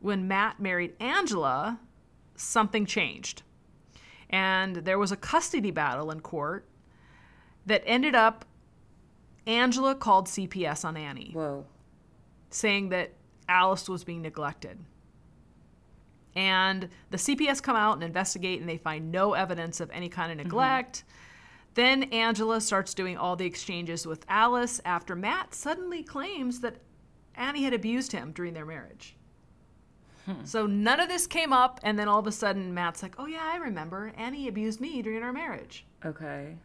when Matt married Angela, something changed. And there was a custody battle in court that ended up Angela called CPS on Annie, Whoa. saying that Alice was being neglected. And the CPS come out and investigate, and they find no evidence of any kind of mm-hmm. neglect. Then Angela starts doing all the exchanges with Alice after Matt suddenly claims that Annie had abused him during their marriage. Hmm. So none of this came up, and then all of a sudden Matt's like, "Oh yeah, I remember. Annie abused me during our marriage." Okay.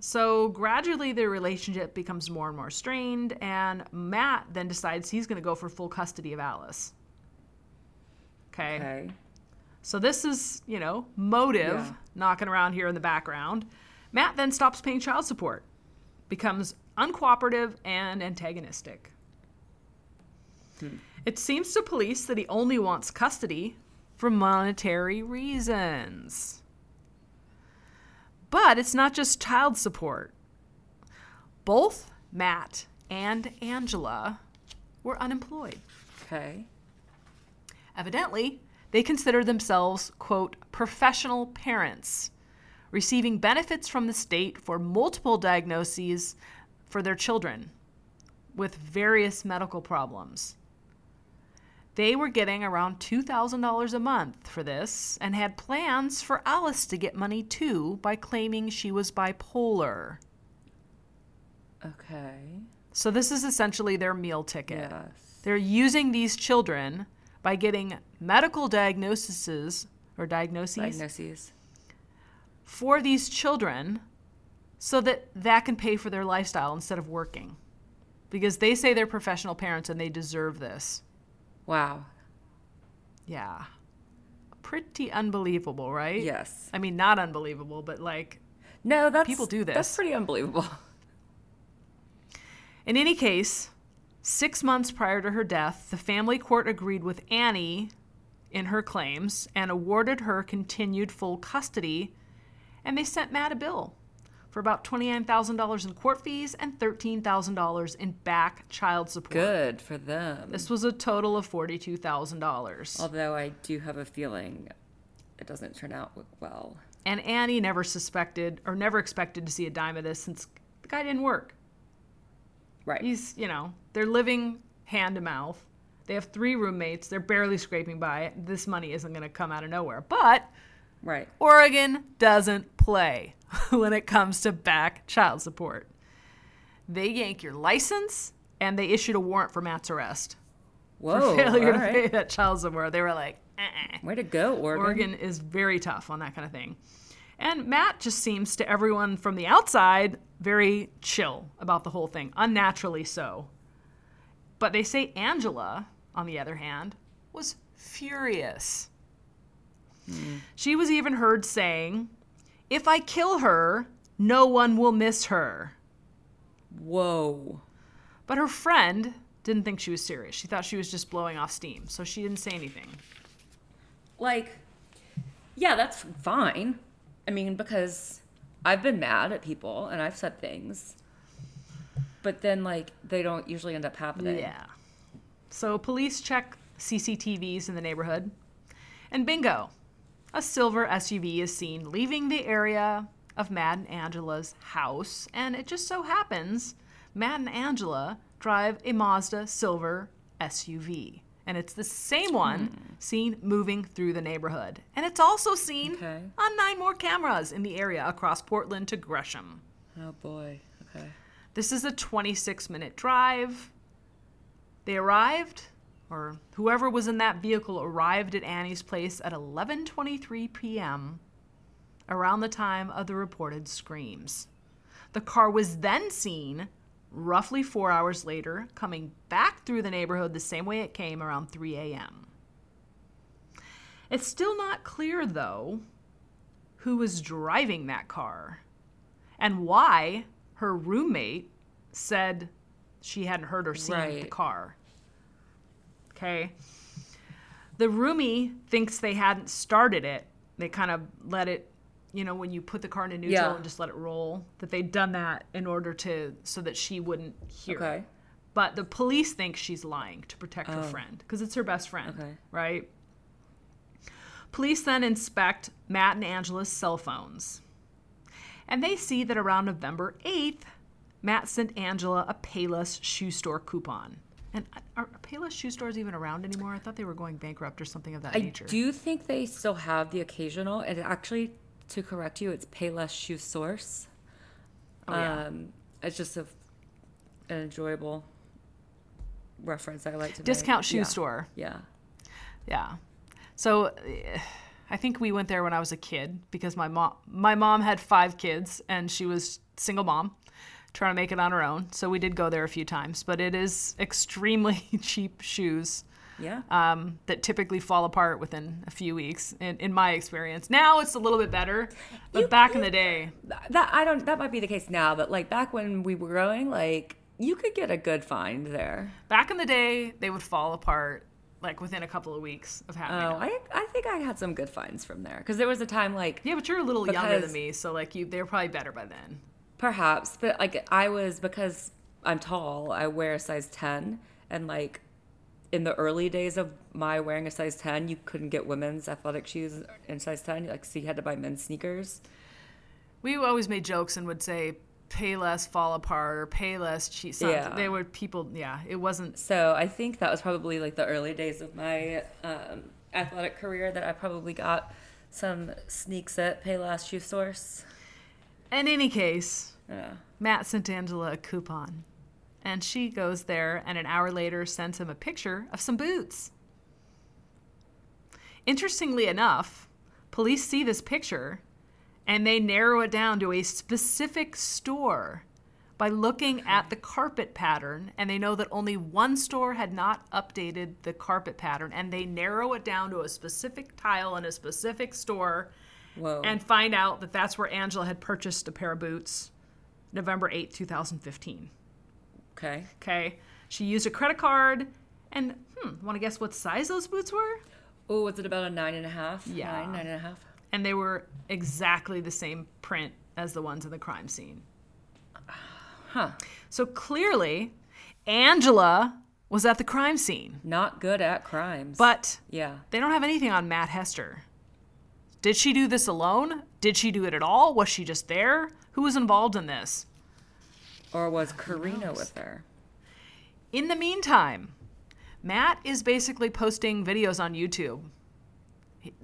So gradually their relationship becomes more and more strained, and Matt then decides he's going to go for full custody of Alice. Okay. Okay. So this is, you know, motive Yeah. knocking around here in the background. Matt then stops paying child support, becomes uncooperative and antagonistic. Hmm. It seems to police that he only wants custody for monetary reasons. But it's not just child support. Both Matt and Angela were unemployed. Okay. Evidently, they consider themselves, quote, professional parents, receiving benefits from the state for multiple diagnoses for their children with various medical problems. They were getting around $2,000 a month for this and had plans for Alice to get money too by claiming she was bipolar. Okay. So, this is essentially their meal ticket. Yes. They're using these children by getting medical diagnoses or diagnoses Diagnoses. For these children so that that can pay for their lifestyle instead of working. Because they say they're professional parents and they deserve this. Wow. Yeah. Pretty unbelievable, right? Yes. I mean, not unbelievable, but like, No, that's People do this. That's pretty unbelievable. in any case, six months prior to her death, the family court agreed with Annie in her claims and awarded her continued full custody, and they sent Matt a bill for about $29,000 in court fees and $13,000 in back child support. Good for them. This was a total of $42,000. Although I do have a feeling it doesn't turn out well. And Annie never suspected or never expected to see a dime of this since the guy didn't work. Right. He's, you know, they're living hand to mouth. They have three roommates. They're barely scraping by. This money isn't going to come out of nowhere. But right. Oregon doesn't play when it comes to back child support. They yank your license and they issued a warrant for Matt's arrest Whoa. for failure to pay that child support. They were like, uh-uh. Way to go, Oregon. Oregon is very tough on that kind of thing. And Matt just seems to everyone from the outside very chill about the whole thing, unnaturally so. But they say Angela, on the other hand, was furious. She was even heard saying, If I kill her, no one will miss her. Whoa. But her friend didn't think she was serious. She thought she was just blowing off steam, so she didn't say anything. Like, yeah, that's fine. I mean, because I've been mad at people and I've said things, but then, like, they don't usually end up happening. Yeah. So police check CCTVs in the neighborhood, and bingo, a silver SUV is seen leaving the area of Matt and Angela's house, and it just so happens Matt and Angela drive a Mazda silver SUV. And it's the same one hmm. seen moving through the neighborhood. And it's also seen Okay. on nine more cameras in the area across Portland to Gresham. Oh, boy. Okay. This is a 26 minute drive. They arrived, or whoever was in that vehicle arrived at Annie's place at 11:23 p.m. around the time of the reported screams. The car was then seen roughly 4 hours later coming back through the neighborhood the same way it came around 3 a.m. It's still not clear though who was driving that car and why her roommate said she hadn't heard or seen the car. Okay. The roomie thinks they hadn't started it. They kind of let it, you know, when you put the car into neutral Yeah. and just let it roll, that they'd done that in order to, so that she wouldn't hear. Okay. But the police think she's lying to protect her Oh. friend because it's her best friend, Okay. right? Police then inspect Matt and Angela's cell phones. And they see that around November 8th, Matt sent Angela a Payless shoe store coupon. And are Payless shoe stores even around anymore? I thought they were going bankrupt or something of that I nature. do think they still have the occasional, and actually, to correct you, it's Payless Shoe Source. Oh, yeah. Um, it's just a, an enjoyable reference I like to make. discount shoe Yeah. store. Yeah. Yeah. So eh, I think we went there when I was a kid because my mom my mom had five kids and she was single mom trying to make it on her own. So we did go there a few times, but it is extremely cheap shoes Yeah. um, that typically fall apart within a few weeks in, in my experience. Now it's a little bit better, but You- back in the day, that I don't that might be the case now, but like back when we were growing, like you could get a good find there. back in the day, they would fall apart like within a couple of weeks of having. Oh, I I think I had some good finds from there because there was a time like yeah, but you're a little younger than me, so like you, they were probably better by then. Perhaps, but like I was because I'm tall, I wear a size ten, and like in the early days of my wearing a size ten, you couldn't get women's athletic shoes in size ten, like so you had to buy men's sneakers. We always made jokes and would say, "Pay less, fall apart," or "Pay less, cheat." Something. Yeah. They were people. Yeah, it wasn't. So I think that was probably like the early days of my um, athletic career that I probably got some sneaks at Payless Shoe Source. In any case, Yeah. Matt sent Angela a coupon, and she goes there, and an hour later sends him a picture of some boots. Interestingly enough, police see this picture, and they narrow it down to a specific store by looking at the carpet pattern and they know that only one store had not updated the carpet pattern and they narrow it down to a specific tile in a specific store Whoa. and find out that that's where Angela had purchased a pair of boots November 8, 2015. okay. Okay. She used a credit card and hmm, want to guess what size those boots were? Oh, was it about a nine and a half? Yeah. Nine, nine and a half. And they were exactly the same print as the ones in the crime scene. Huh. So clearly, Angela was at the crime scene, Not good at crimes. but yeah. they don't have anything on Matt Hester. Did she do this alone? Did she do it at all? Was she just there? Who was involved in this? Or was Karina with her? In the meantime, Matt is basically posting videos on YouTube.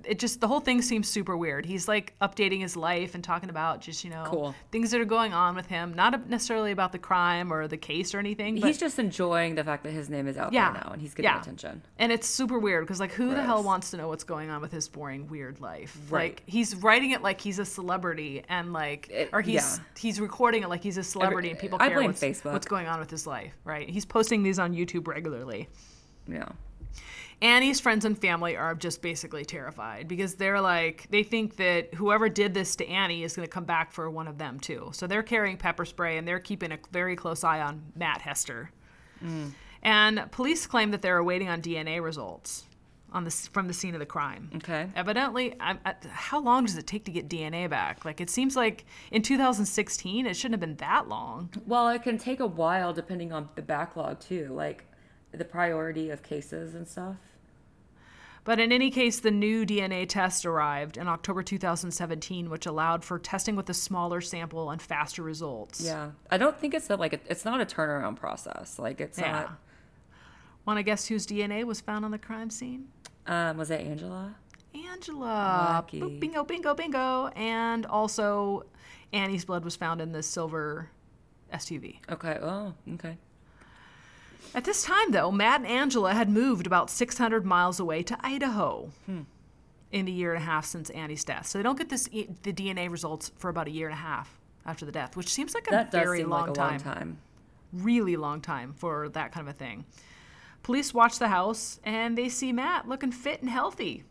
It just the whole thing seems super weird. He's like updating his life and talking about just you know Cool. things that are going on with him, not necessarily about the crime or the case or anything. But He's just enjoying the fact that his name is out Yeah. there now and he's getting Yeah. attention. And it's super weird because, like, who the hell wants to know what's going on with his boring, weird life? Right. Like, he's writing it like he's a celebrity, and like, It- or he's yeah. he's recording it like he's a celebrity, and people I care blame what's, Facebook. what's going on with his life, right? He's posting these on YouTube regularly. Yeah. Annie's friends and family are just basically terrified because they're like, they think that whoever did this to Annie is going to come back for one of them too. So they're carrying pepper spray and they're keeping a very close eye on Matt Hester. Mm. And police claim that they're waiting on DNA results on the, from the scene of the crime. Okay. Evidently, I'm, I, how long does it take to get DNA back? Like, it seems like in 2016, it shouldn't have been that long. Well, it can take a while depending on the backlog too, like the priority of cases and stuff. But in any case, the new DNA test arrived in October 2017, which allowed for testing with a smaller sample and faster results. Yeah. I don't think it's a, like a, it's not a turnaround process. Like it's Yeah. not. Want to guess whose DNA was found on the crime scene? Um, was it Angela? Angela. Boop, bingo, bingo, bingo. And also, Annie's blood was found in the silver SUV. Okay. Oh, okay. At this time, though, Matt and Angela had moved about 600 miles away to Idaho hmm. in the year and a half since Annie's death. So they don't get this e- the DNA results for about a year and a half after the death, which seems like a That does very seem long like a time. long time. Really long time for that kind of a thing. Police watch the house and they see Matt looking fit and healthy.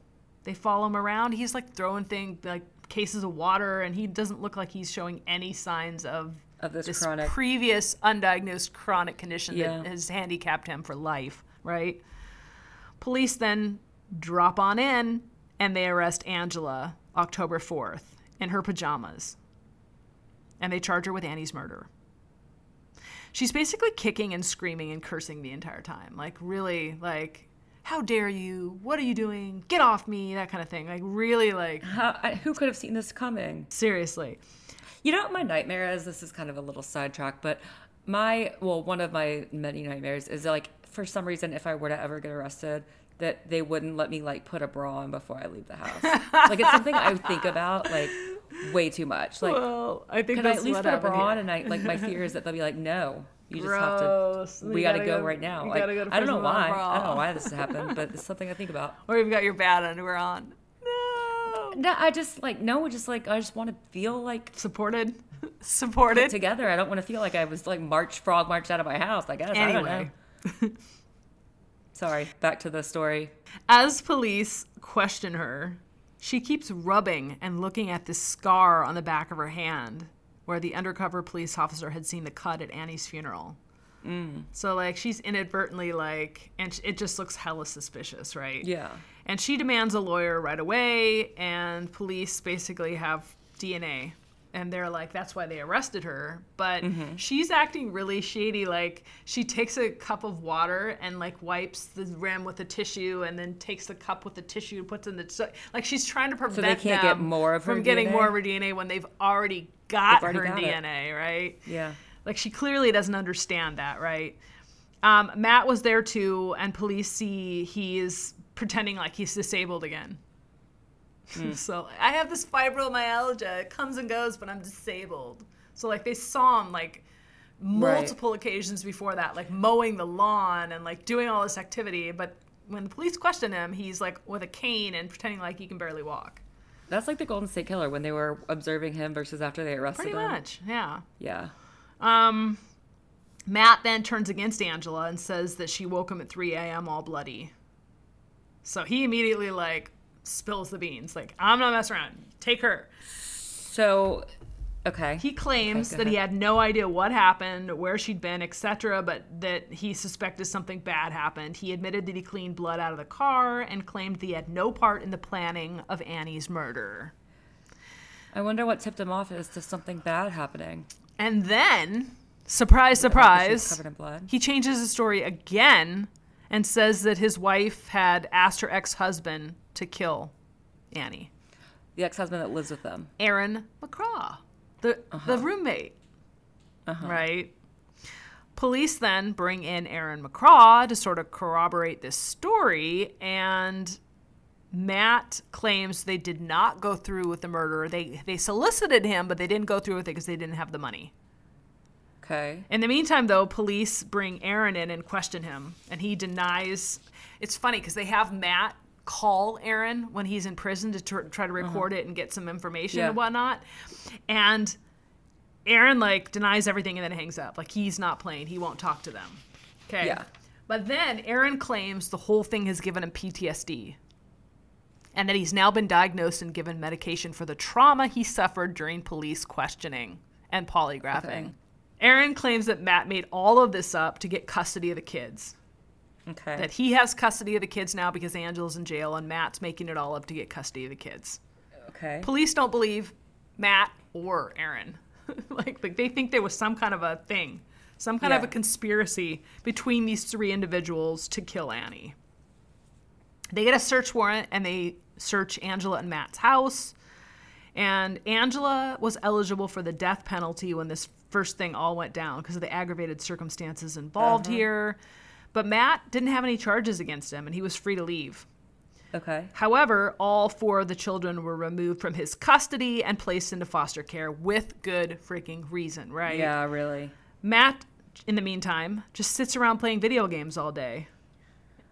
They follow him around. He's like throwing things like cases of water, and he doesn't look like he's showing any signs of Of this this chronic- previous undiagnosed chronic condition Yeah. that has handicapped him for life, right? Police then drop on in and they arrest Angela October 4th in her pajamas. And they charge her with Annie's murder. She's basically kicking and screaming and cursing the entire time. Like, really, like, how dare you? What are you doing? Get off me, that kind of thing. Like, really, like, How, who could have seen this coming? seriously. You know what my nightmare is? This is kind of a little sidetrack, but my well, one of my many nightmares is like for some reason if I were to ever get arrested, that they wouldn't let me like put a bra on before I leave the house. like it's something I think about like way too much. Like Well, I think could I at least put a bra on? here. And I like my fear is that they'll be like, no, You Gross. just have to. We got to gotta go, right now. gotta go I don't know prison without a why. I don't know why this happened, but it's something I think about. Or you've got your bad underwear on. No. I just like no, just like I just want to feel like Supported. Supported. together. I don't want to feel like I was like march frog marched out of my house. I guess. I don't know. Anyway. Sorry. Back to the story. As police question her, she keeps rubbing and looking at this scar on the back of her hand where the undercover police officer had seen the cut at Annie's funeral. Mm. So, like, she's inadvertently, like, and it just looks hella suspicious, right? Yeah. And she demands a lawyer right away, and police basically have DNA. And they're like, that's why they arrested her. But she's acting really shady. Like, she takes a cup of water and, like, wipes the rim with a tissue and then takes the cup with the tissue, and puts in the. So, like, she's trying to prevent can't get them more of her from getting DNA? more of her DNA when they've already got They've already her got it. DNA, right? Yeah. Like she clearly doesn't understand that, right? Um, Matt was there too, and police see he's pretending like he's disabled again. Hmm. so I have this fibromyalgia. It comes and goes, but I'm disabled. So like they saw him like multiple occasions before that, like mowing the lawn and like doing all this activity. But when the police question him, he's like with a cane and pretending like he can barely walk. That's like the Golden State Killer when they were observing him versus after they arrested Pretty him. much, yeah. Yeah. Um, Matt then turns against Angela and says that she woke him at 3 a.m. all bloody. So he immediately like spills the beans. Like I'm not messing around. Take her. So, okay. He claims Okay, that he had no idea what happened, where she'd been, etc., but that he suspected something bad happened. He admitted that he cleaned blood out of the car and claimed that he had no part in the planning of Annie's murder. I wonder what tipped him off as to something bad happening. And then, surprise, The fact that she was surprise, Covered in blood. he changes his story again and says that his wife had asked her ex-husband to kill Annie. The ex-husband that lives with them. Aaron McCraw, the the uh-huh. roommate, uh-huh. right? Police then bring in Aaron McCraw to sort of corroborate this story, and Matt claims they did not go through with the murder. They they solicited him, but they didn't go through with it because they didn't have the money. Okay. In the meantime, though, police bring Aaron in and question him, and he denies. It's funny because they have Matt call Aaron when he's in prison to tr- try to uh-huh. record it and get some information Yeah. and whatnot. And Aaron like denies everything and then hangs up. Like he's not playing. He won't talk to them. Okay. Yeah. But then Aaron claims the whole thing has given him PTSD. And that he's now been diagnosed and given medication for the trauma he suffered during police questioning and polygraphing. Okay. Aaron claims that Matt made all of this up to get custody of the kids. Okay. That he has custody of the kids now because Angela's in jail and Matt's making it all up to get custody of the kids. okay. Police don't believe Matt or Aaron. like, like they think there was some kind of a thing, some kind of a conspiracy between these three individuals to kill Annie. They get a search warrant and they search Angela and Matt's house. And Angela was eligible for the death penalty when this first thing all went down because of the aggravated circumstances involved uh-huh. here. But Matt didn't have any charges against him and he was free to leave. Okay. However, all four of the children were removed from his custody and placed into foster care with good freaking reason, right? Yeah, really. Matt, in the meantime, just sits around playing video games all day.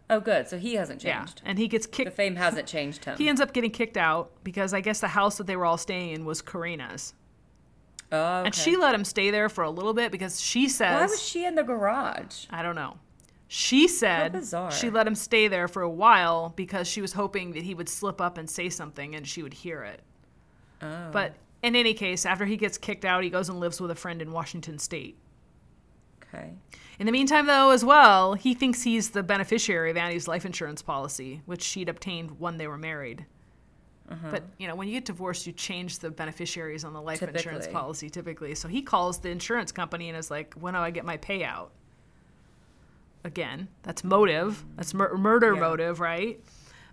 Oh, good. So he hasn't changed. Yeah. And he gets kicked. The fame hasn't changed him. He ends up getting kicked out because I guess the house that they were all staying in was Karina's. Oh, okay. And she let him stay there for a little bit because she says. Why was she in the garage? I don't know. She said bizarre. she let him stay there for a while because she was hoping that he would slip up and say something and she would hear it. Oh. But in any case, after he gets kicked out, he goes and lives with a friend in Washington state. Okay. In the meantime, though, as well, he thinks he's the beneficiary of Annie's life insurance policy, which she'd obtained when they were married. Uh-huh. But you know, when you get divorced, you change the beneficiaries on the life insurance policy typically. So he calls the insurance company and is like, "When do I get my payout?" Again, that's motive. That's mur- murder Yeah. motive, right?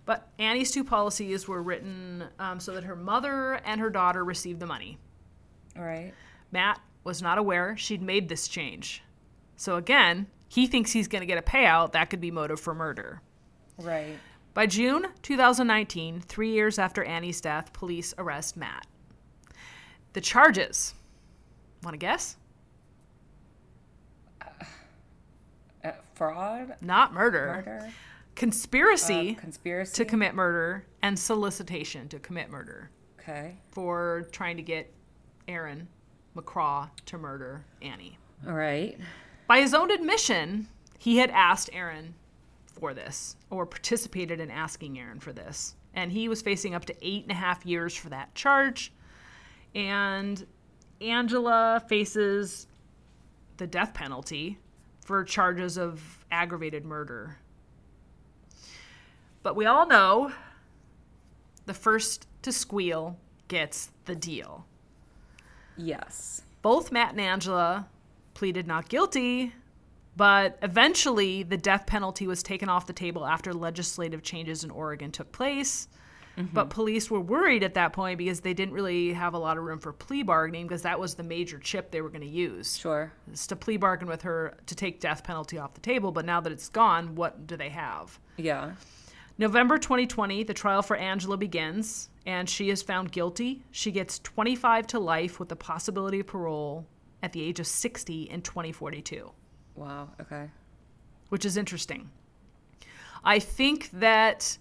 But Annie's two policies were written um, so that her mother and her daughter received the money. All right. Matt was not aware she'd made this change. So again, he thinks he's going to get a payout that could be motive for murder. Right. By June 2019, three years after Annie's death, police arrest Matt. The charges. Want to guess? Uh, fraud, not murder, murder, conspiracy uh, conspiracy. to commit murder, and solicitation to commit murder okay. for trying to get Aaron McCraw to murder Annie. All right. By his own admission, he had asked Aaron for this, or participated in asking Aaron for this. And he was facing up to eight and a half years for that charge. And Angela faces the death penalty for charges of aggravated murder. But we all know the first to squeal gets the deal. Yes. Both Matt and Angela pleaded not guilty, but eventually the death penalty was taken off the table after legislative changes in Oregon took place. But police were worried at that point because they didn't really have a lot of room for plea bargaining because that was the major chip they were going to use. Sure. Is to plea bargain with her to take death penalty off the table, but now that it's gone, what do they have? Yeah. November 2020, the trial for Angela begins, and she is found guilty. She gets 25 to life with the possibility of parole at the age of 60 in 2042, Wow. Okay. which is interesting. I think that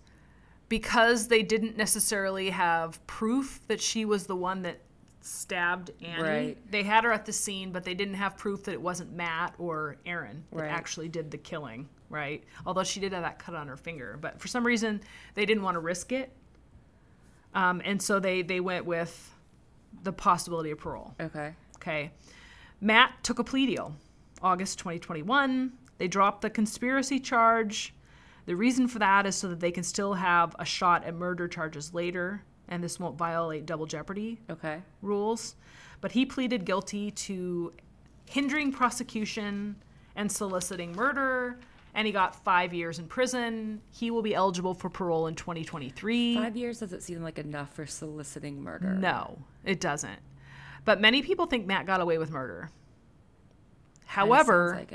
because they didn't necessarily have proof that she was the one that stabbed Annie, Right. they had her at the scene, but they didn't have proof that it wasn't Matt or Aaron that Right. actually did the killing, right? Although she did have that cut on her finger, but for some reason they didn't want to risk it, um, and so they they went with the possibility of parole. Okay. Okay. Matt took a plea deal. August 2021. They dropped the conspiracy charge. The reason for that is so that they can still have a shot at murder charges later, and this won't violate double jeopardy Okay. rules. But he pleaded guilty to hindering prosecution and soliciting murder, and he got five years in prison. He will be eligible for parole in 2023. Five years doesn't seem like enough for soliciting murder. No, it doesn't. But many people think Matt got away with murder. However, like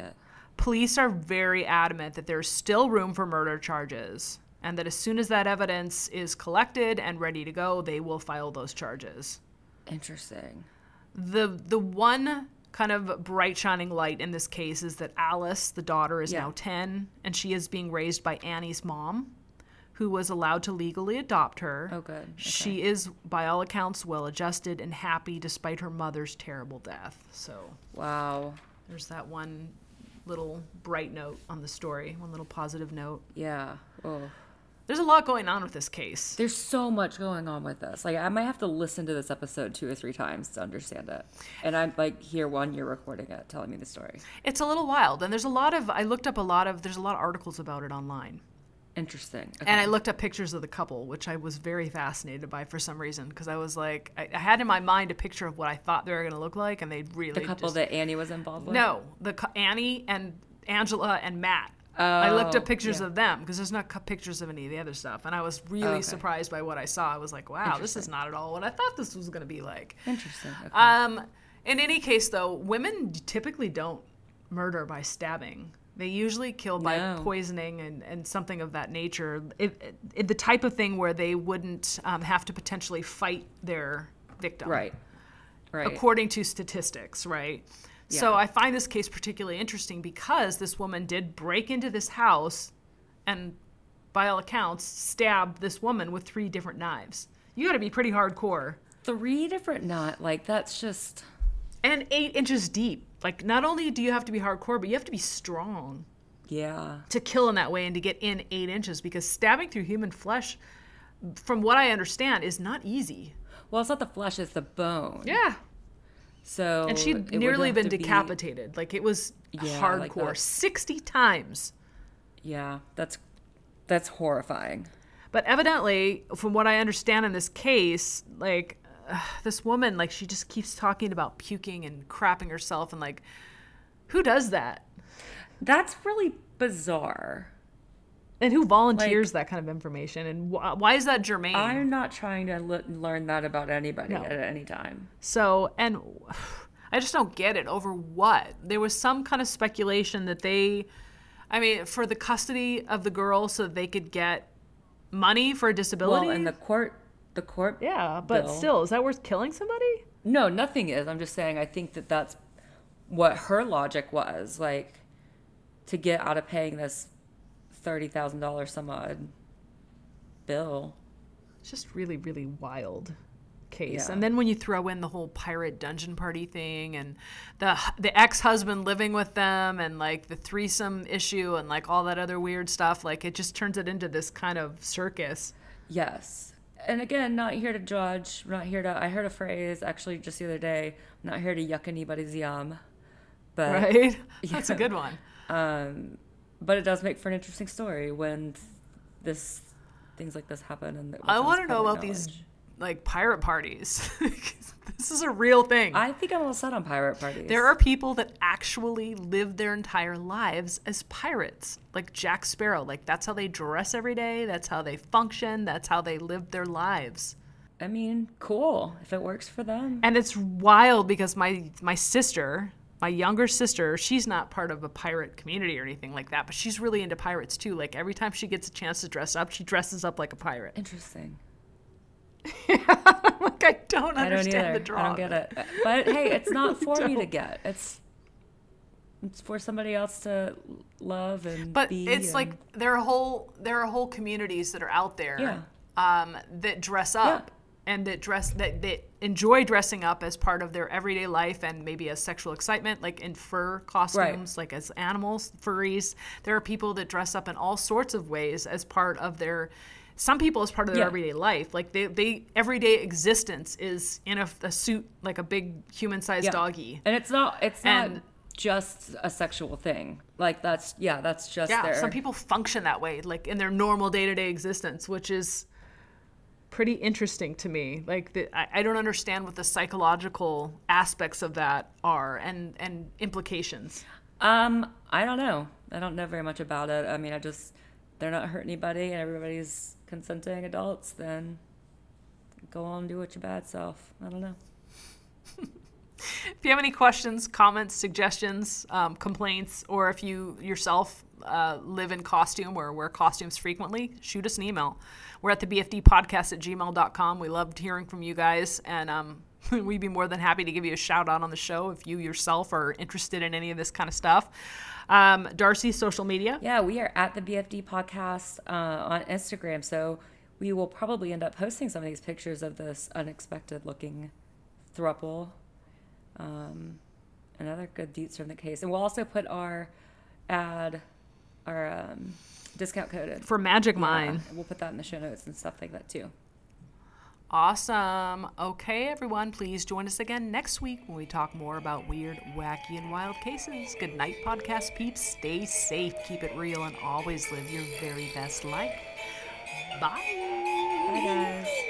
police are very adamant that there's still room for murder charges and that as soon as that evidence is collected and ready to go, they will file those charges. Interesting. The the one kind of bright shining light in this case is that Alice, the daughter, is Yeah. now 10 and she is being raised by Annie's mom, who was allowed to legally adopt her. Oh, good. Okay. She is, by all accounts, well adjusted and happy despite her mother's terrible death. So Wow. There's that one little bright note on the story, one little positive note. Yeah. Oh. There's a lot going on with this case. There's so much going on with this. Like I might have to listen to this episode two or three times to understand it. And I'm like here one you're recording it, telling me the story. It's a little wild, and there's a lot of. I looked up a lot of. There's a lot of articles about it online, Interesting. Okay. and I looked up pictures of the couple, which I was very fascinated by for some reason, because I was like, I, I had in my mind a picture of what I thought they were going to look like, and they really the couple just, that Annie was involved with. No, the Annie and Angela and Matt. Oh, I looked Oh, up pictures yeah. of them because there's not pictures of any of the other stuff, and I was really Okay. surprised by what I saw. I was like, "Wow, this is not at all what I thought this was going to be like." Interesting. Okay. Um, in any case, though, women typically don't murder by stabbing. They usually kill by No. poisoning and, and something of that nature. It, it, the type of thing where they wouldn't um, have to potentially fight their victim right. Right. according to statistics, right? Yeah. So I find this case particularly interesting because this woman did break into this house and, by all accounts, stab this woman with three different knives. You got to be pretty hardcore. Three different knives? like that's just And eight inches deep. Like, not only do you have to be hardcore, but you have to be strong yeah. to kill in that way and to get in eight inches because stabbing through human flesh, from what I understand, is not easy. Well, it's not the flesh; it's the bone. Yeah. So And she'd nearly been to be- decapitated. Like, it was Yeah, hardcore. that. 60 times. yeah, that's that's horrifying. But evidently, from what I understand in this case, like uh, this woman, like she just keeps talking about puking and crapping herself, and like, who does that? That's really bizarre. And who volunteers that kind of information? And wh- why is that germane? I'm not trying to le- learn that about anybody No. at any time. So, and I just don't get it. Over what? There was some kind of speculation that they, I mean, for the custody of the girl so that they could get money for a disability. Well, and the court, the court. yeah, but bill- still, is that worth killing somebody? No, nothing is. I'm just saying. I think that that's what her logic was. Like to get out of paying this thirty thousand dollars some odd bill. It's just really, really wild case. Yeah. And then when you throw in the whole pirate dungeon party thing and the the ex-husband living with them and like the threesome issue and like all that other weird stuff, like it just turns it into this kind of circus. Yes. And again, not here to judge. Not here to. I heard a phrase actually just the other day. I'm not here to yuck anybody's yum, but Right? That's a good one. um, but it does make for an interesting story when this things like this happen. And I want to know about these knowledge. Like pirate parties. this is a real thing. I think I'm all set on pirate parties. There are people that actually live their entire lives as pirates, like Jack Sparrow. Like that's how they dress every day. That's how they function. That's how they live their lives. I mean, cool if it works for them. And it's wild because my my sister, my younger sister, she's not part of a pirate community or anything like that, but she's really into pirates too. Like every time she gets a chance to dress up, she dresses up like a pirate. Interesting. like I don't I don't understand either. the draw. I don't get it. But hey, it's not for me to don't. get. It's it's for somebody else to love and But it's and- like there are whole there are whole communities that are out there Yeah. um, that dress up and that dress that, that enjoy dressing up as part of their everyday life and maybe as sexual excitement, like in fur costumes, like as animals, furries. There are people that dress up in all sorts of ways as part of their some people as part of their Yeah. everyday life. Like they, they everyday existence is in a, a suit like a big human sized Yeah. doggy. And it's not it's not just a sexual thing. Like that's yeah, that's just yeah their some people function that way like in their normal day-to-day existence which is pretty interesting to me like the, I, I don't understand what the psychological aspects of that are and and implications Um, I don't know. I don't know very much about it. I mean, I just they're not hurt anybody and everybody's consenting adults, then go on and do it your bad self. I don't know. if you have any questions comments suggestions um, complaints or if you yourself uh, live in costume or wear costumes frequently shoot us an email we're at the bfd podcast at gmail.com we loved hearing from you guys and um, we'd be more than happy to give you a shout out on the show if you yourself are interested in any of this kind of stuff um, darcy's social media Yeah, we are at the BFD podcast uh, on Instagram, so we will probably end up posting some of these pictures of this unexpected looking thruple. Um, another good deets from the case, and we'll also put our ad, our um, discount code. for magic Yeah, we'll put that in the show notes and stuff like that too. Awesome. Okay, everyone, please join us again next week when we talk more about weird, wacky, and wild cases. Good night, podcast peeps. Stay safe, keep it real, and always live your very best life. Bye. Bye guys.